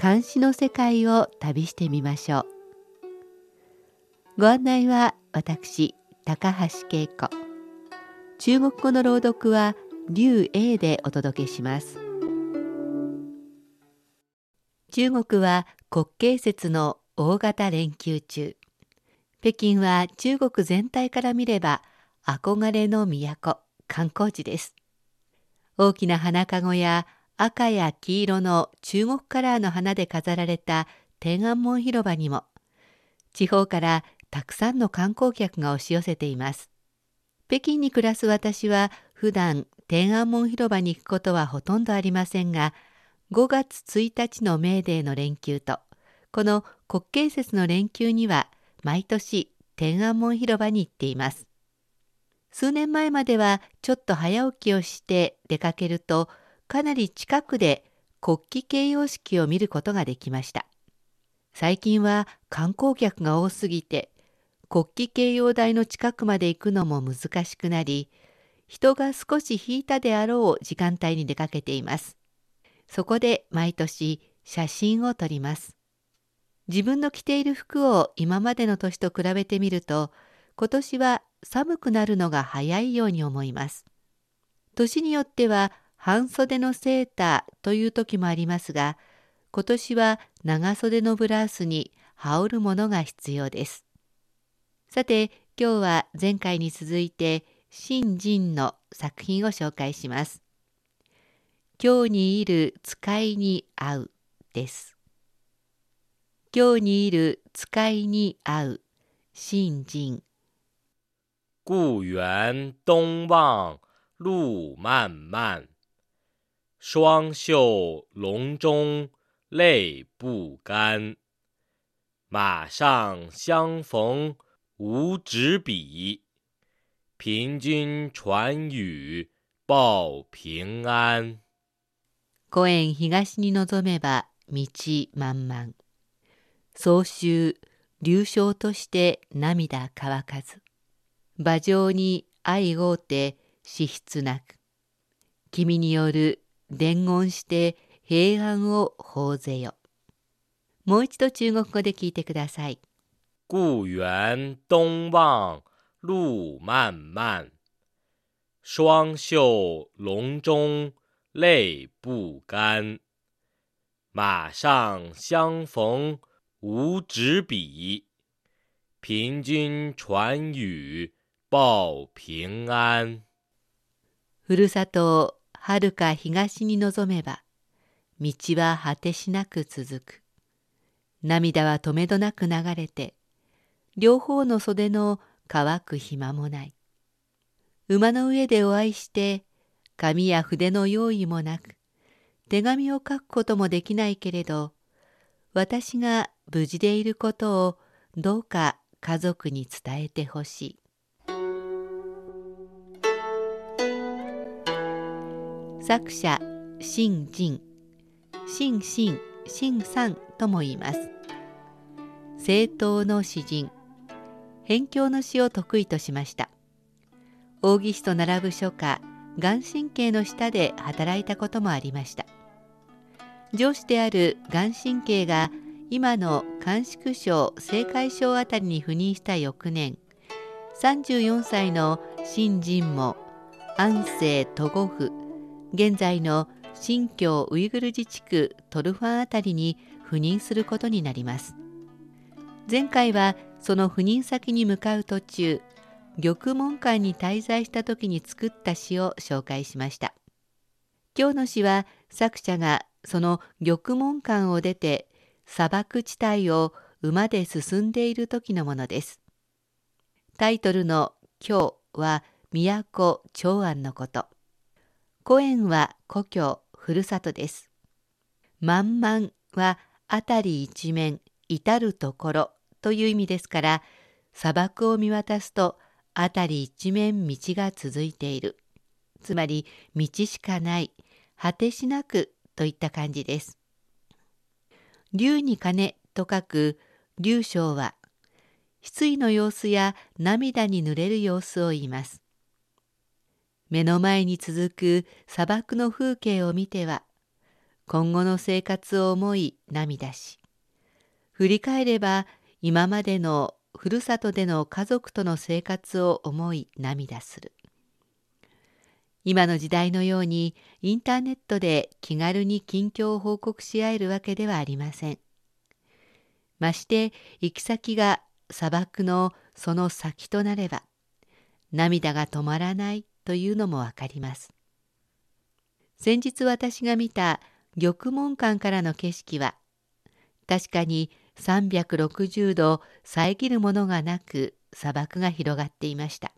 監視の世界を旅してみましょう。ご案内は私高橋恵子。中国語の朗読は劉英でお届けします。中国は国慶節の大型連休中。北京は中国全体から見れば憧れの都観光地です。大きな花籠や赤や黄色の中国カラーの花で飾られた天安門広場にも地方からたくさんの観光客が押し寄せています。北京に暮らす私は普段天安門広場に行くことはほとんどありませんが5月1日のメーデーの連休とこの国慶節の連休には毎年天安門広場に行っています。数年前まではちょっと早起きをして出かけるとかなり近くで国旗掲揚式を見ることができました。最近は観光客が多すぎて国旗掲揚台の近くまで行くのも難しくなり人が少し引いたであろう時間帯に出かけています。そこで毎年写真を撮ります。自分の着ている服を今までの年と比べてみると今年は寒くなるのが早いように思います。年によっては半袖のセーターという時もありますが、今年は長袖のブラウスに羽織るものが必要です。さて、今日は前回に続いて、新人の作品を紹介します。今日にいる使いに会うです。今日にいる使いに会う新人故园东望路漫漫，双袖龙钟泪不干。马上相逢无纸笔，凭君传语报平安。公園東に望めば道満々。総集流暢として涙乾かず。馬上に愛ごうて資質なく。君による伝言して平安を報ぜよ。もう一度中国語で聞いてください。故園東望路漫漫，双袖龍鐘淚不干。馬上相逢無紙筆，憑君傳語報平安。ふるさとをはるか東に望めば、道は果てしなく続く。涙は止めどなく流れて、両方の袖の乾く暇もない。馬の上でお会いして、紙や筆の用意もなく、手紙を書くこともできないけれど、私が無事でいることをどうか家族に伝えてほしい。作者新人新新新さんとも言います。政党の詩人。辺境の詩を得意としました。王義詩と並ぶ書家眼神経の下で働いたこともありました。上司である眼神経が今の甘粛省青海省あたりに赴任した翌年34歳の新人も安政都護府現在の新疆ウイグル自治区トルファンあたりに赴任することになります。前回はその赴任先に向かう途中玉門館に滞在した時に作った詩を紹介しました。今日の詩は作者がその玉門館を出て砂漠地帯を馬で進んでいる時のものです。タイトルの「今日」は都長安のこと。古園は故郷、ふるさとです。満々は辺り一面至るところという意味ですから砂漠を見渡すと辺り一面道が続いているつまり道しかない果てしなくといった感じです。竜に金と書く竜章は失意の様子や涙に濡れる様子を言います。目の前に続く砂漠の風景を見ては今後の生活を思い涙し振り返れば今までのふるさとでの家族との生活を思い涙する。今の時代のようにインターネットで気軽に近況を報告し合えるわけではありません。まして行き先が砂漠のその先となれば涙が止まらないというのもわかります。先日私が見た玉門館からの景色は確かに360度遮るものがなく砂漠が広がっていました。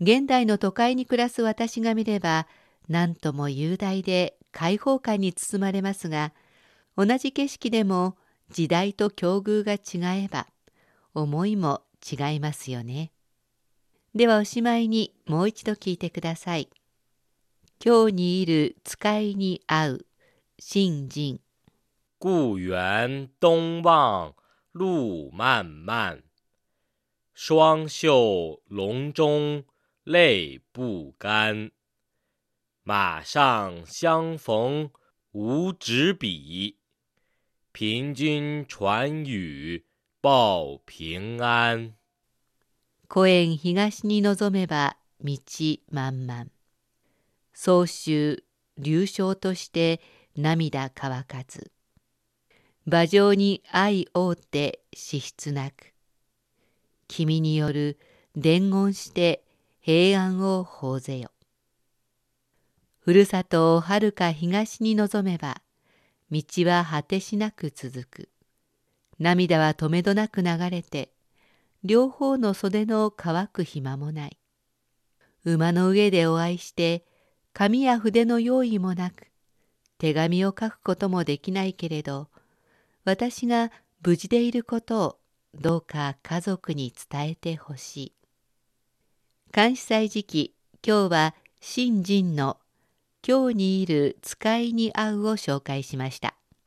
現代の都会に暮らす私が見れば何とも雄大で開放感に包まれますが同じ景色でも時代と境遇が違えば思いも違いますよね。ではおしまいにもう一度聞いてください。今日にいる使いに会う信心。故园东望路漫漫，双袖龙钟泪不干。马上相逢无纸笔，凭君传语报平安。湖園東に望めば道満々。総集流暢として涙乾かず。馬上に愛覆って資質なく。君による伝言して平安を報ぜよ。ふるさとをはるか東に望めば、道は果てしなく続く。涙は止めどなく流れて、両方の袖の乾く暇もない。馬の上でお会いして、紙や筆の用意もなく、手紙を書くこともできないけれど、私が無事でいることをどうか家族に伝えてほしい。監視祭時期、今日は新人の今日にいる使いに会うを紹介しました。